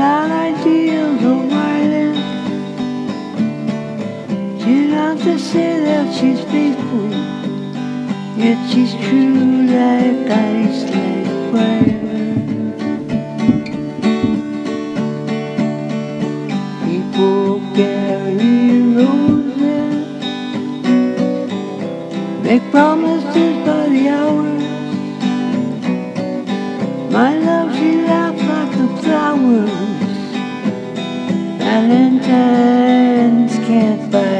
without ideals or violence. She's to say that she's faithful, yet she's true like ice, like fire. People carry roses, make promises. My love, she laughs like the flowers. Valentine's can't buy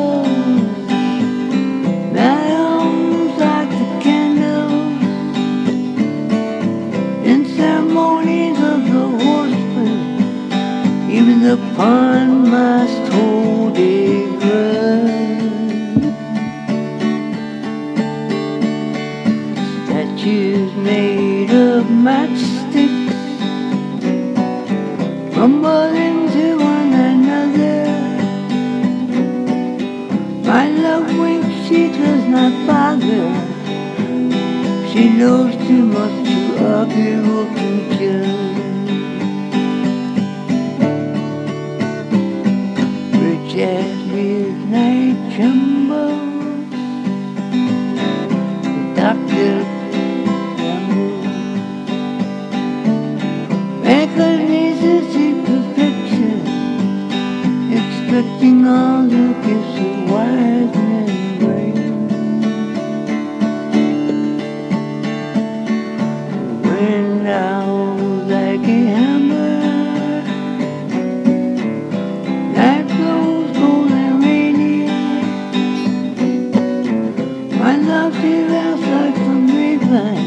Must hold a grudge. Statues made of matchsticks rumble into one another. My love winks, she does not bother. She knows too much to argue or to midnight trembles. Doctor trembles. Mechanisms in perfection. Expecting all the gifts of wise My love she laughs like a raven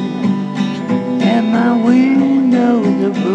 at my window the road.